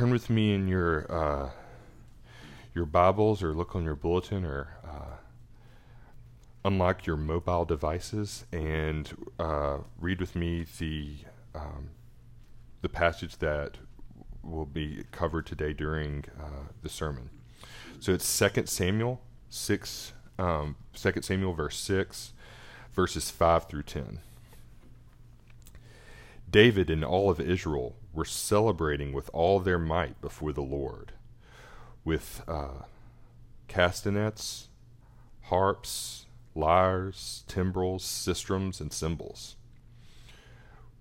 turn with me in your uh, your Bibles, or look on your bulletin, or uh, unlock your mobile devices, and uh, read with me the um, the passage that will be covered today during uh, the sermon. So it's Second Samuel six, um, 2 Samuel verse six, verses five through ten. David and all of Israel were celebrating with all their might before the Lord, with uh, castanets, harps, lyres, timbrels, sistrums, and cymbals.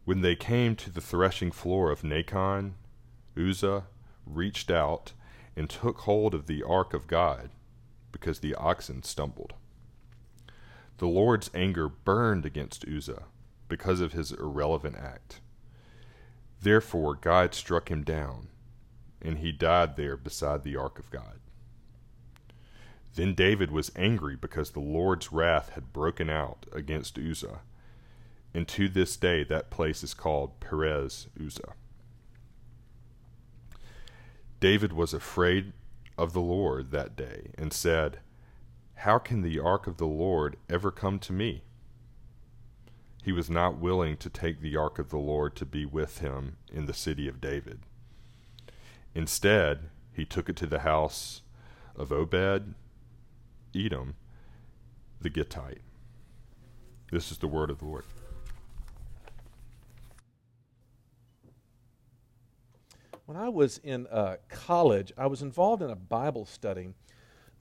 When they came to the threshing floor of Nacon, Uzzah reached out and took hold of the ark of God, because the oxen stumbled. The Lord's anger burned against Uzzah because of his irrelevant act. Therefore, God struck him down, and he died there beside the ark of God. Then David was angry because the Lord's wrath had broken out against Uzzah, and to this day that place is called Perez Uzzah. David was afraid of the Lord that day, and said, How can the ark of the Lord ever come to me? He was not willing to take the ark of the Lord to be with him in the city of David. Instead, he took it to the house of Obed Edom the Gittite. This is the word of the Lord. When I was in uh, college, I was involved in a Bible study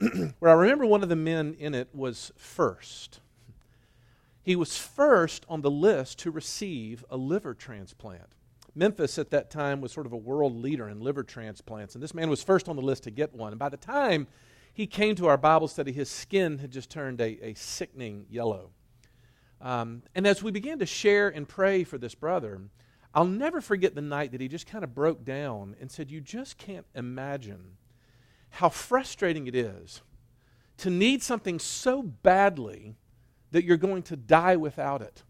where I remember one of the men in it was first. He was first on the list to receive a liver transplant. Memphis at that time was sort of a world leader in liver transplants, and this man was first on the list to get one. And by the time he came to our Bible study, his skin had just turned a, a sickening yellow. Um, and as we began to share and pray for this brother, I'll never forget the night that he just kind of broke down and said, You just can't imagine how frustrating it is to need something so badly that you're going to die without it.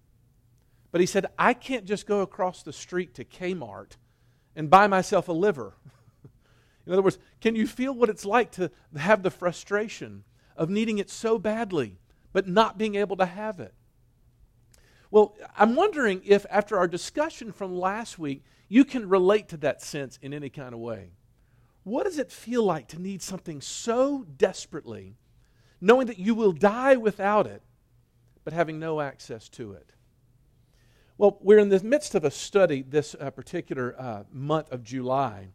But he said, I can't just go across the street to Kmart and buy myself a liver. In other words, can you feel what it's like to have the frustration of needing it so badly, but not being able to have it? Well, I'm wondering if after our discussion from last week, you can relate to that sense in any kind of way. What does it feel like to need something so desperately, knowing that you will die without it, but having no access to it. Well, we're in the midst of a study this uh, particular uh, month of July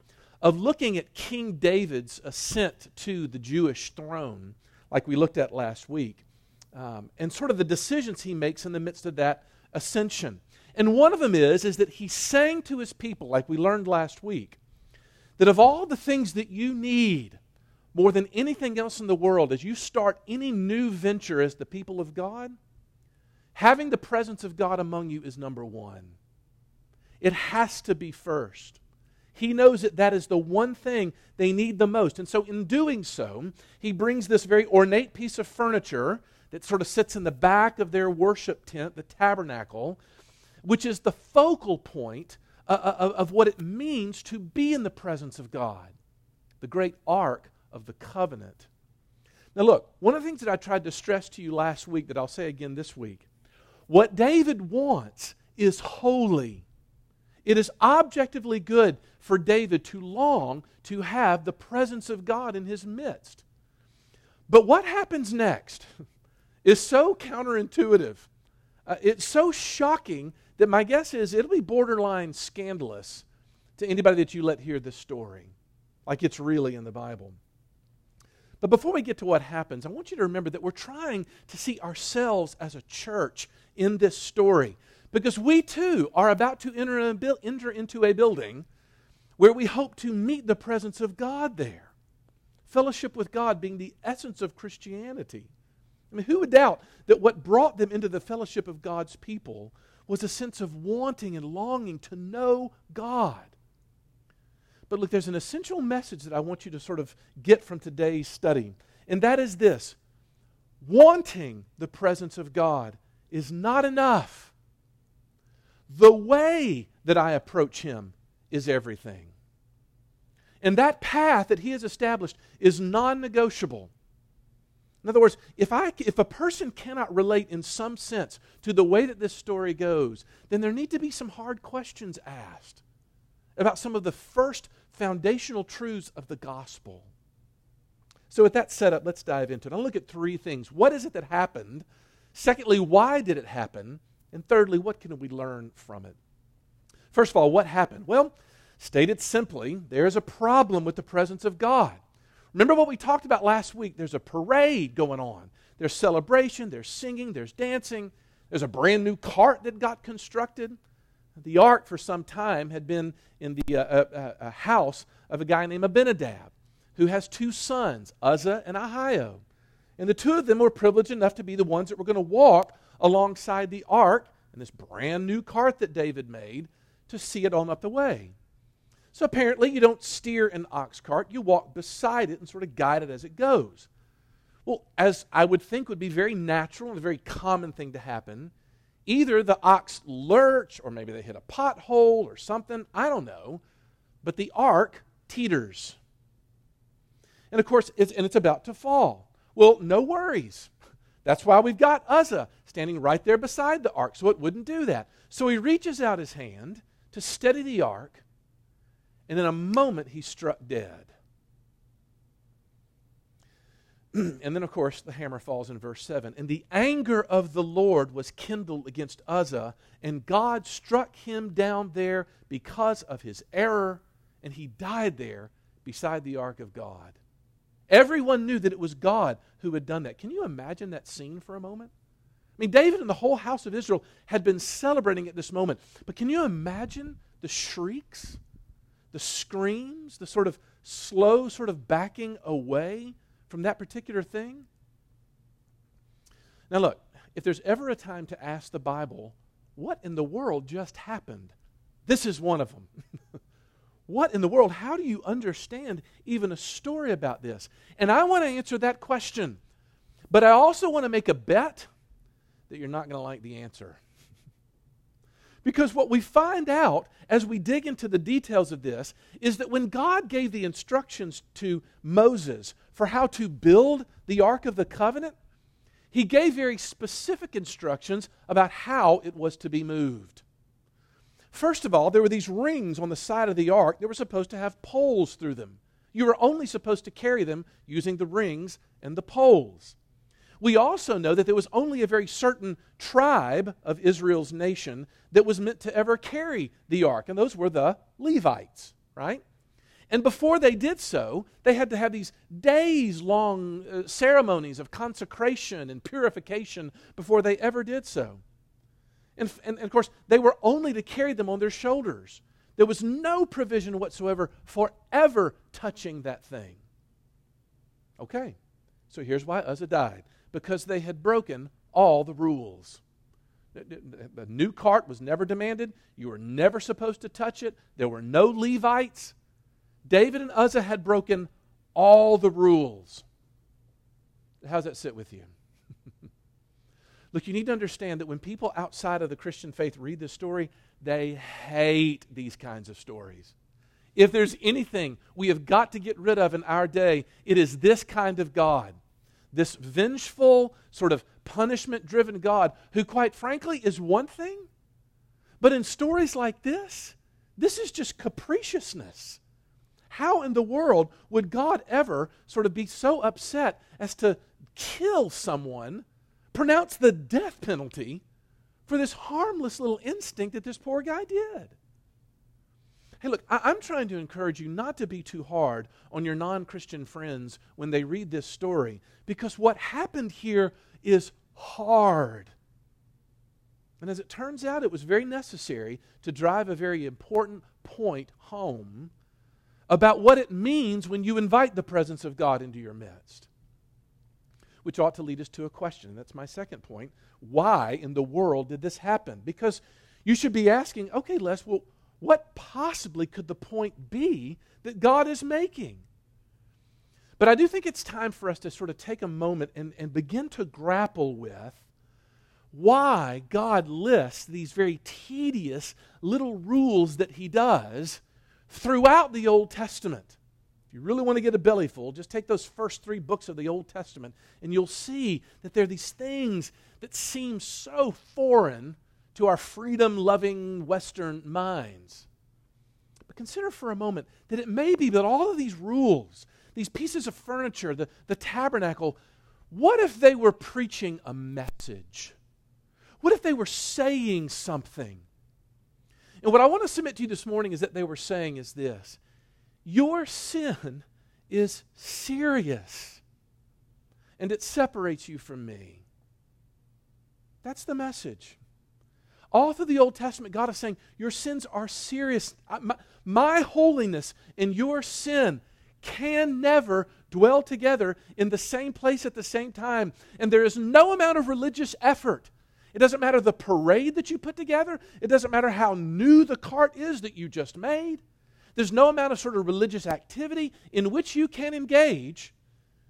of looking at King David's ascent to the Jewish throne, like we looked at last week, um, and sort of the decisions he makes in the midst of that ascension. And one of them is, is that he sang to his people, like we learned last week, that of all the things that you need more than anything else in the world as you start any new venture as the people of God, Having the presence of God among you is number one. It has to be first. He knows that that is the one thing they need the most. And so, in doing so, he brings this very ornate piece of furniture that sort of sits in the back of their worship tent, the tabernacle, which is the focal point uh, uh, of what it means to be in the presence of God, the great ark of the covenant. Now, look, one of the things that I tried to stress to you last week that I'll say again this week what David wants is holy. It is objectively good for David to long to have the presence of God in his midst. But what happens next is so counterintuitive. Uh, it's so shocking that my guess is it'll be borderline scandalous to anybody that you let hear this story, like it's really in the Bible. But before we get to what happens, I want you to remember that we're trying to see ourselves as a church in this story. Because we too are about to enter, a, enter into a building where we hope to meet the presence of God there. Fellowship with God being the essence of Christianity. I mean, who would doubt that what brought them into the fellowship of God's people was a sense of wanting and longing to know God? But look, there's an essential message that I want you to sort of get from today's study, and that is this wanting the presence of God is not enough. The way that I approach Him is everything. And that path that he has established is non negotiable. In other words, if, I, if a person cannot relate in some sense to the way that this story goes, then there need to be some hard questions asked about some of the first foundational truths of the gospel. So, with that set up, let's dive into it. I'll look at three things. What is it that happened? Secondly, why did it happen? And thirdly, what can we learn from it? First of all, what happened? Well, stated simply, there's a problem with the presence of God. Remember what we talked about last week? There's a parade going on. There's celebration, there's singing, there's dancing. There's a brand new cart that got constructed. The ark, for some time, had been in the uh, uh, uh, house of a guy named Abinadab, who has two sons, Uzzah and Ahio. And the two of them were privileged enough to be the ones that were going to walk alongside the ark and this brand new cart that David made to see it on up the way. So apparently, you don't steer an ox cart, you walk beside it and sort of guide it as it goes. Well, as I would think would be very natural and a very common thing to happen, either the ox lurch or maybe they hit a pothole or something, I don't know, but the ark teeters. And of course, it's, and it's about to fall. Well, no worries. That's why we've got Uzzah standing right there beside the ark, so it wouldn't do that. So he reaches out his hand to steady the ark, and in a moment, he's struck dead. and then, of course, the hammer falls in verse 7. And the anger of the Lord was kindled against Uzzah, and God struck him down there because of his error, and he died there beside the ark of God. Everyone knew that it was God who had done that. Can you imagine that scene for a moment? I mean, David and the whole house of Israel had been celebrating at this moment. But can you imagine the shrieks the screams, the sort of slow sort of backing away from that particular thing? Now, look, if there's ever a time to ask the Bible, what in the world just happened? This is one of them. what in the world? How do you understand even a story about this? And I want to answer that question. But I also want to make a bet that you're not going to like the answer. Because what we find out as we dig into the details of this is that when God gave the instructions to Moses for how to build the Ark of the Covenant, he gave very specific instructions about how it was to be moved. First of all, there were these rings on the side of the ark that were supposed to have poles through them. You were only supposed to carry them using the rings and the poles. We also know that there was only a very certain tribe of Israel's nation that was meant to ever carry the ark, and those were the Levites, right? And before they did so, they had to have these days long uh, ceremonies of consecration and purification before they ever did so. And, and, and, of course, they were only to carry them on their shoulders. There was no provision whatsoever for ever touching that thing. Okay, so here's why Uzzah died because they had broken all the rules. The new cart was never demanded. You were never supposed to touch it. There were no Levites. David and Uzzah had broken all the rules. How does that sit with you? Look, you need to understand that when people outside of the Christian faith read this story, they hate these kinds of stories. If there's anything we have got to get rid of in our day, it is this kind of God this vengeful, sort of punishment driven God, who, quite frankly, is one thing, but in stories like this, this is just capriciousness. How in the world would God ever sort of be so upset as to kill someone, pronounce the death penalty for this harmless little instinct that this poor guy did? Hey, look, I- am trying to encourage you not to be too hard on your non Christian friends when they read this story, because what happened here is hard. And as it turns out, it was very necessary to drive a very important point home about what it means when you invite the presence of God into your midst. Which ought to lead us to a question. That's my second point. Why in the world did this happen? Because you should be asking, okay, Les, well, what possibly could the point be that God is making? But I do think it's time for us to sort of take a moment and, and begin to grapple with why God lists these very tedious little rules that He does throughout the Old Testament. If you really want to get a bellyful, just take those first three books of the Old Testament and you'll see that there are these things that seem so foreign to our freedom loving Western minds. But consider for a moment that it may be that all of these rules, these pieces of furniture, the, the tabernacle, what if they were preaching a message? What if they were saying something? And what I want to submit to you this morning is that they were saying is this Your sin is serious, and it separates you from me. That's the message. All through the Old Testament, God is saying, Your sins are serious. My, my holiness and your sin can never dwell together in the same place at the same time. And there is no amount of religious effort it doesn't matter the parade that you put together. It doesn't matter how new the cart is that you just made. There's no amount of sort of religious activity in which you can engage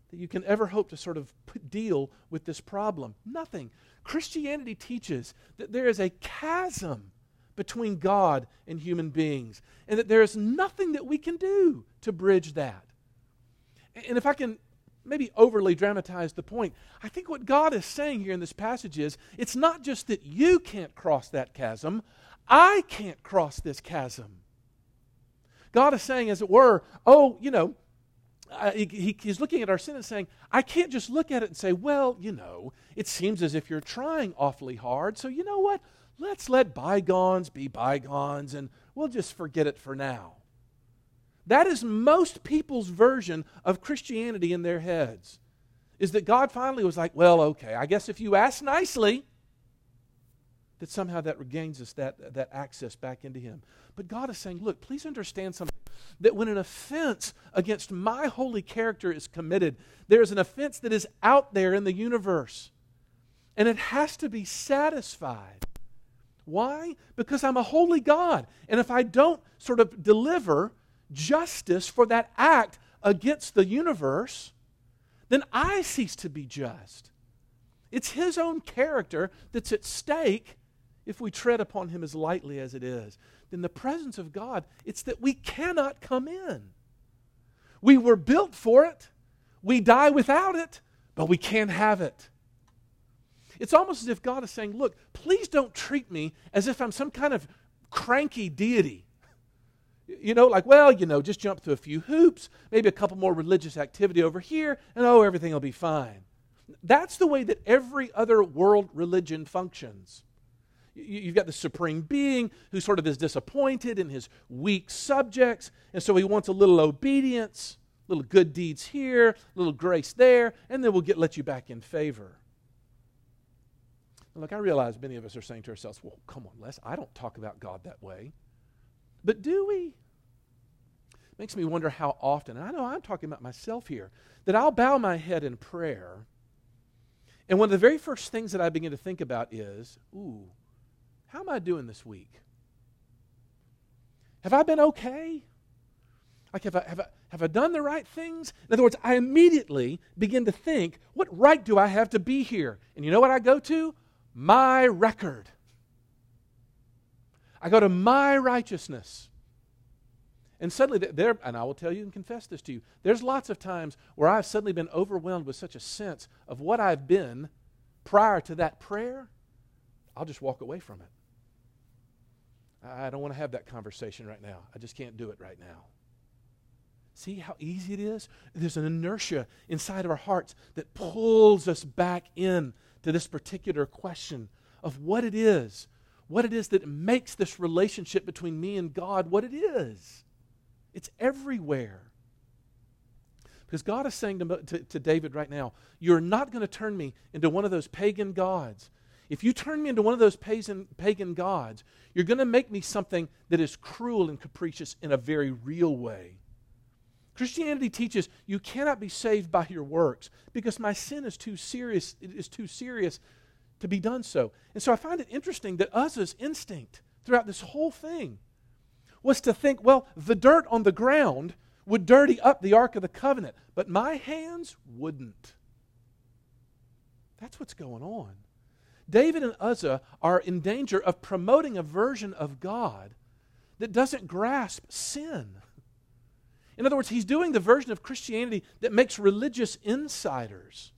that you can ever hope to sort of deal with this problem. Nothing. Christianity teaches that there is a chasm between God and human beings, and that there is nothing that we can do to bridge that. And if I can maybe overly dramatized the point. I think what God is saying here in this passage is it's not just that you can't cross that chasm, I can't cross this chasm. God is saying, as it were, oh, you know, uh, he, he's looking at our sin and saying, I can't just look at it and say, well, you know, it seems as if you're trying awfully hard, so you know what? Let's let bygones be bygones and we'll just forget it for now. That is most people's version of Christianity in their heads. Is that God finally was like, well, okay, I guess if you ask nicely, that somehow that regains us that, that access back into Him. But God is saying, look, please understand something. That when an offense against my holy character is committed, there's an offense that is out there in the universe. And it has to be satisfied. Why? Because I'm a holy God. And if I don't sort of deliver justice for that act against the universe, then I cease to be just. It's his own character that's at stake if we tread upon him as lightly as it is. In the presence of God, it's that we cannot come in. We were built for it, we die without it, but we can't have it. It's almost as if God is saying, Look, please don't treat me as if I'm some kind of cranky deity you know, like, well, you know, just jump through a few hoops, maybe a couple more religious activity over here, and oh, everything will be fine. That's the way that every other world religion functions. You've got the supreme being who sort of is disappointed in his weak subjects, and so he wants a little obedience, little good deeds here, little grace there, and then we'll get let you back in favor. look, I realize many of us are saying to ourselves, well, come on, Les, I don't talk about God that way. But do we? Makes me wonder how often, and I know I'm talking about myself here, that I'll bow my head in prayer, and one of the very first things that I begin to think about is, ooh, how am I doing this week? Have I been okay? Like, have I, have, I, have I done the right things? In other words, I immediately begin to think, what right do I have to be here? And you know what I go to? My record. I go to my righteousness. And suddenly, there, and I will tell you and confess this to you, there's lots of times where I've suddenly been overwhelmed with such a sense of what I've been prior to that prayer, I'll just walk away from it. I don't want to have that conversation right now. I just can't do it right now. See how easy it is? There's an inertia inside of our hearts that pulls us back in to this particular question of what it is what it is that makes this relationship between me and God what it is. It's everywhere. Because God is saying to, to, to David right now, You're not going to turn me into one of those pagan gods. If you turn me into one of those pagan, pagan gods, you're going to make me something that is cruel and capricious in a very real way. Christianity teaches you cannot be saved by your works because my sin is too serious, it is too serious to be done so. And so I find it interesting that Uzzah's instinct throughout this whole thing was to think, well, the dirt on the ground would dirty up the Ark of the Covenant, but my hands wouldn't. That's what's going on. David and Uzzah are in danger of promoting a version of God that doesn't grasp sin. In other words, he's doing the version of Christianity that makes religious insiders.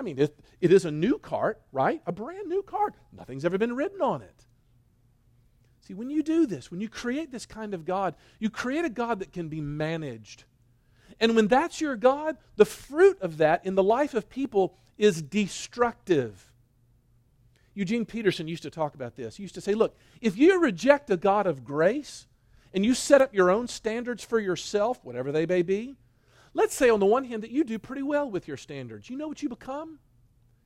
I mean, it, it is a new cart, right? A brand new cart. Nothing's ever been written on it. See, when you do this, when you create this kind of God, you create a God that can be managed. And when that's your God, the fruit of that in the life of people is destructive. Eugene Peterson used to talk about this. He used to say, look, if you reject a God of grace and you set up your own standards for yourself, whatever they may be, let's say on the one hand that you do pretty well with your standards. You know what you become?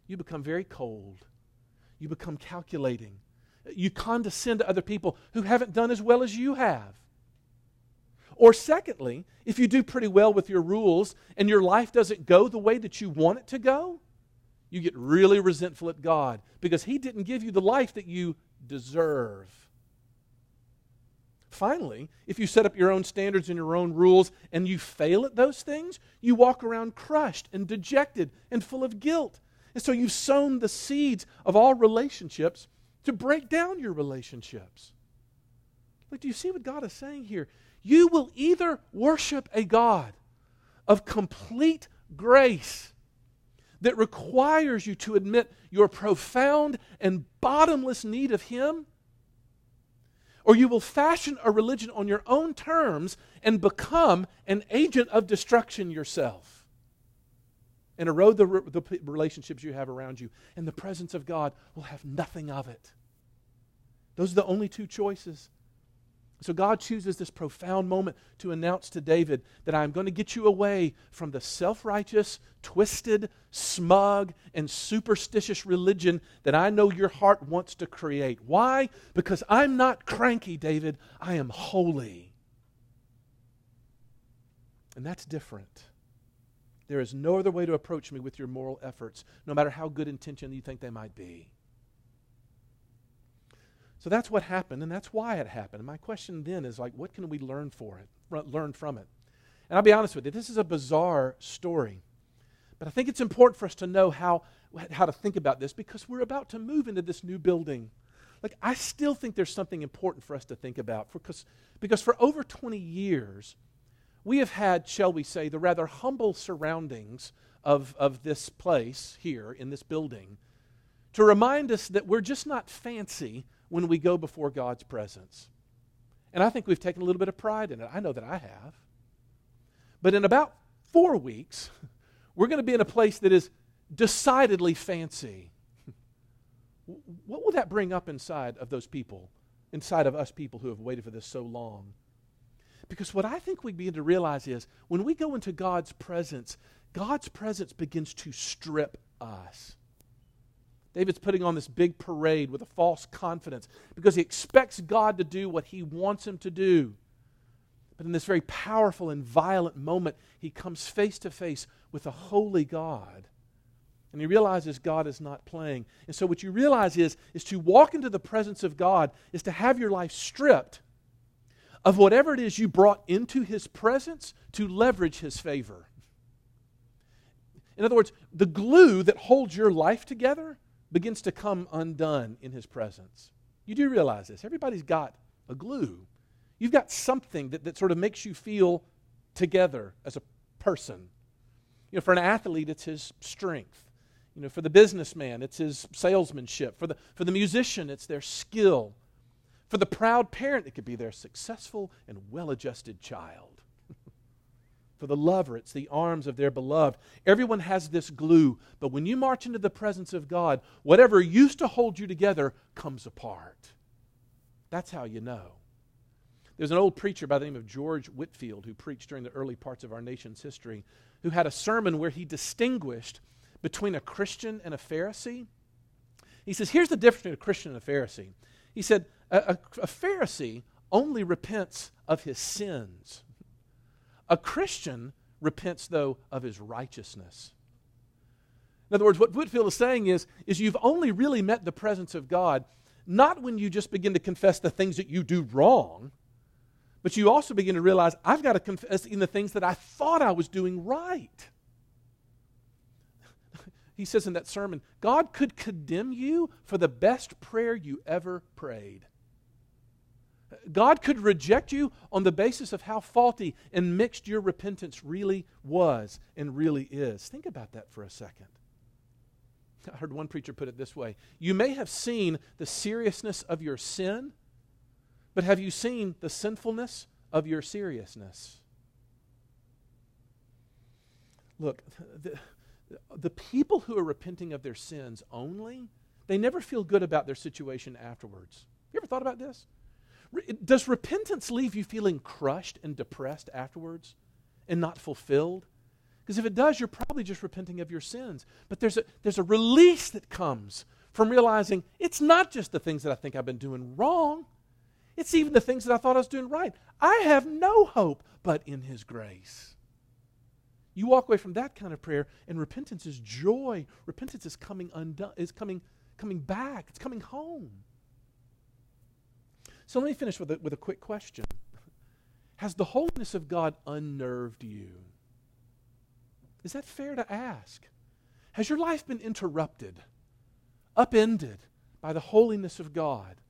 You become very cold. You become calculating. You condescend to other people who haven't done as well as you have. Or, secondly, if you do pretty well with your rules and your life doesn't go the way that you want it to go, you get really resentful at God because He didn't give you the life that you deserve. Finally, if you set up your own standards and your own rules and you fail at those things, you walk around crushed and dejected and full of guilt. And so you've sown the seeds of all relationships to break down your relationships. Look, do you see what God is saying here? You will either worship a God of complete grace that requires you to admit your profound and bottomless need of Him, or you will fashion a religion on your own terms and become an agent of destruction yourself and erode the, the relationships you have around you, and the presence of God will have nothing of it. Those are the only two choices. So God chooses this profound moment to announce to David that I'm going to get you away from the self righteous, twisted, smug, and superstitious religion that I know your heart wants to create. Why? Because I'm not cranky, David. I am holy. And that's different. There is no other way to approach me with your moral efforts, no matter how good intention you think they might be. So that's what happened, and that's why it happened. And my question then is like, what can we learn for it, learn from it? And I'll be honest with you, this is a bizarre story. But I think it's important for us to know how, how to think about this because we're about to move into this new building. Like, I still think there's something important for us to think about because, because for over 20 years, we have had, shall we say, the rather humble surroundings of, of this place here in this building to remind us that we're just not fancy when we go before God's presence. And I think we've taken a little bit of pride in it. I know that I have. But in about four weeks, we're going to be in a place that is decidedly fancy. What will that bring up inside of those people, inside of us people who have waited for this so long? Because what I think we begin to realize is when we go into God's presence, God's presence begins to strip us. David's putting on this big parade with a false confidence because he expects God to do what he wants him to do. But in this very powerful and violent moment, he comes face to face with a holy God. And he realizes God is not playing. And so what you realize is, is to walk into the presence of God is to have your life stripped of whatever it is you brought into his presence to leverage his favor. In other words, the glue that holds your life together begins to come undone in his presence. You do realize this. Everybody's got a glue. You've got something that, that sort of makes you feel together as a person. You know, for an athlete, it's his strength. You know, for the businessman, it's his salesmanship. For the, for the musician, it's their skill. For the proud parent, it could be their successful and well adjusted child. For the lover, it's the arms of their beloved. Everyone has this glue, but when you march into the presence of God, whatever used to hold you together comes apart. That's how you know. There's an old preacher by the name of George Whitefield who preached during the early parts of our nation's history who had a sermon where he distinguished between a Christian and a Pharisee. He says, Here's the difference between a Christian and a Pharisee. He said, A, a, a Pharisee only repents of his sins. A Christian repents, though, of his righteousness. In other words, what Whitefield is saying is, is you've only really met the presence of God not when you just begin to confess the things that you do wrong, but you also begin to realize, I've got to confess in the things that I thought I was doing right. he says in that sermon, God could condemn you for the best prayer you ever prayed. God could reject you on the basis of how faulty and mixed your repentance really was and really is. Think about that for a second. I heard one preacher put it this way You may have seen the seriousness of your sin, but have you seen the sinfulness of your seriousness? Look, the, the people who are repenting of their sins only, they never feel good about their situation afterwards. You ever thought about this? Does repentance leave you feeling crushed and depressed afterwards and not fulfilled? Because if it does, you're probably just repenting of your sins. But there's a, there's a release that comes from realizing it's not just the things that I think I've been doing wrong, it's even the things that I thought I was doing right. I have no hope but in His grace. You walk away from that kind of prayer, and repentance is joy. Repentance is coming undone, is coming, coming back, it's coming home. So let me finish with a, with a quick question. Has the holiness of God unnerved you? Is that fair to ask? Has your life been interrupted, upended by the holiness of God?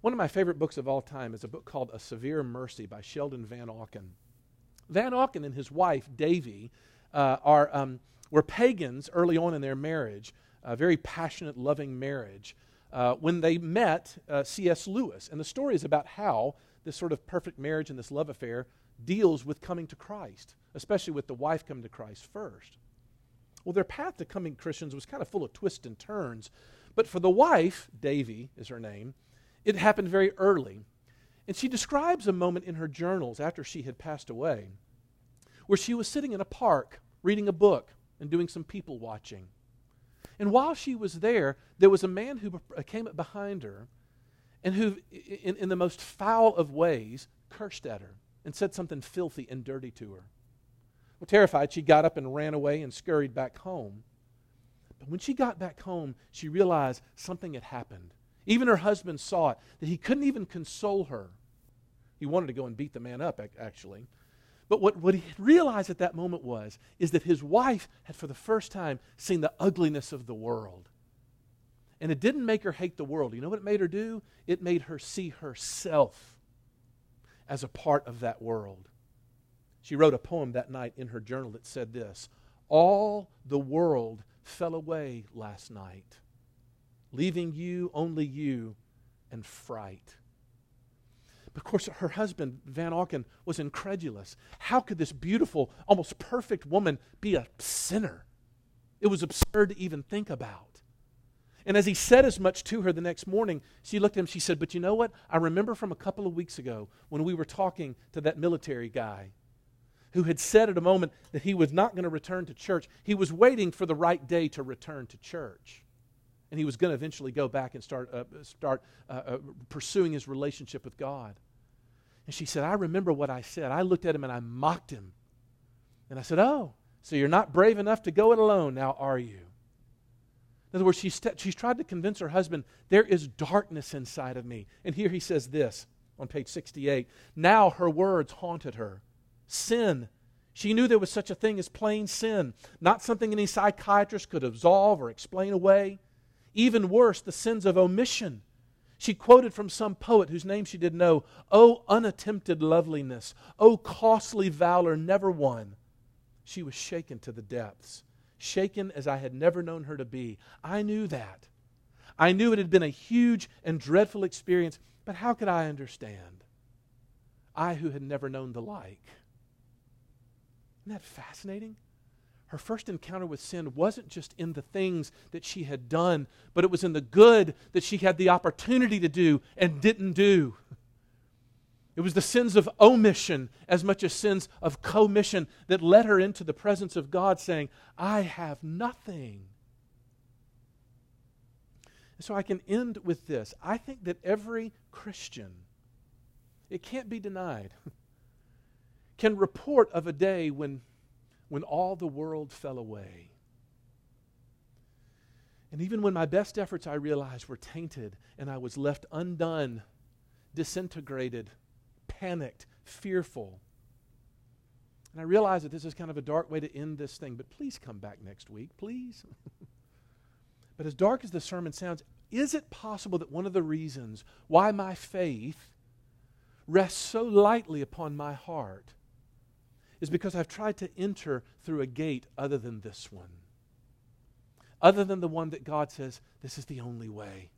One of my favorite books of all time is a book called A Severe Mercy by Sheldon Vanauken. Van Auken and his wife, Davy, uh, are, um, were pagans early on in their marriage, a very passionate, loving marriage. Uh, when they met uh, C.S. Lewis, and the story is about how this sort of perfect marriage and this love affair deals with coming to Christ, especially with the wife coming to Christ first. Well, their path to coming Christians was kind of full of twists and turns. But for the wife, Davy is her name, it happened very early. And she describes a moment in her journals after she had passed away where she was sitting in a park reading a book and doing some people watching. And while she was there, there was a man who came up behind her and who, in, in the most foul of ways, cursed at her and said something filthy and dirty to her. Well, terrified, she got up and ran away and scurried back home. But when she got back home, she realized something had happened. Even her husband saw it, that he couldn't even console her. He wanted to go and beat the man up, actually. But what, what he realized at that moment was, is that his wife had for the first time seen the ugliness of the world. And it didn't make her hate the world. You know what it made her do? It made her see herself as a part of that world. She wrote a poem that night in her journal that said this All the world fell away last night, leaving you, only you, and fright. Of course, her husband, Vanauken, was incredulous. How could this beautiful, almost perfect woman be a sinner? It was absurd to even think about. And as he said as much to her the next morning, she looked at him. She said, But you know what? I remember from a couple of weeks ago when we were talking to that military guy who had said at a moment that he was not going to return to church. He was waiting for the right day to return to church. And he was going to eventually go back and start, uh, start uh, uh, pursuing his relationship with God. And she said, I remember what I said. I looked at him and I mocked him. And I said, Oh, so you're not brave enough to go it alone now, are you? In other words, she's, st- she's tried to convince her husband, there is darkness inside of me. And here he says this on page 68. Now her words haunted her. Sin. She knew there was such a thing as plain sin, not something any psychiatrist could absolve or explain away. Even worse, the sins of omission. She quoted from some poet whose name she didn't know Oh, unattempted loveliness, oh, costly valor never won. She was shaken to the depths shaken as I had never known her to be. I knew that. I knew it had been a huge and dreadful experience, but how could I understand? I who had never known the like. Isn't that fascinating? Her first encounter with sin wasn't just in the things that she had done, but it was in the good that she had the opportunity to do and didn't do. It was the sins of omission as much as sins of commission that led her into the presence of God saying, I have nothing. So I can end with this. I think that every Christian, it can't be denied, can report of a day when, when all the world fell away. And even when my best efforts, I realized, were tainted and I was left undone, disintegrated, panicked, fearful. And I realize that this is kind of a dark way to end this thing, but please come back next week, please. but as dark as the sermon sounds, is it possible that one of the reasons why my faith rests so lightly upon my heart is because I've tried to enter through a gate other than this one. Other than the one that God says, this is the only way.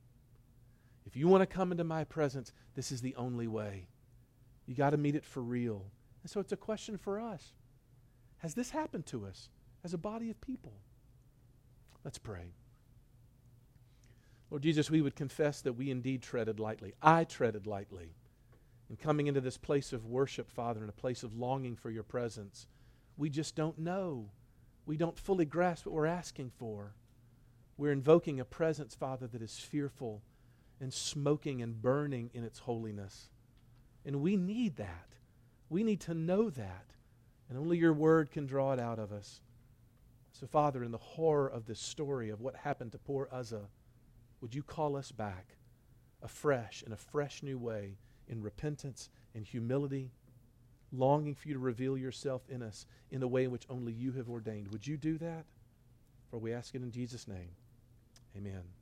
If you want to come into my presence, this is the only way. You got to meet it for real. And so it's a question for us. Has this happened to us as a body of people? Let's pray. Lord Jesus, we would confess that we indeed treaded lightly. I treaded lightly in coming into this place of worship, Father, in a place of longing for your presence. We just don't know. We don't fully grasp what we're asking for. We're invoking a presence, Father, that is fearful and smoking and burning in its holiness. And we need that. We need to know that. And only your word can draw it out of us. So, Father, in the horror of this story of what happened to poor Uzzah, would you call us back afresh in a fresh new way in repentance and humility, longing for you to reveal yourself in us in the way in which only you have ordained? Would you do that? For we ask it in Jesus' name. Amen.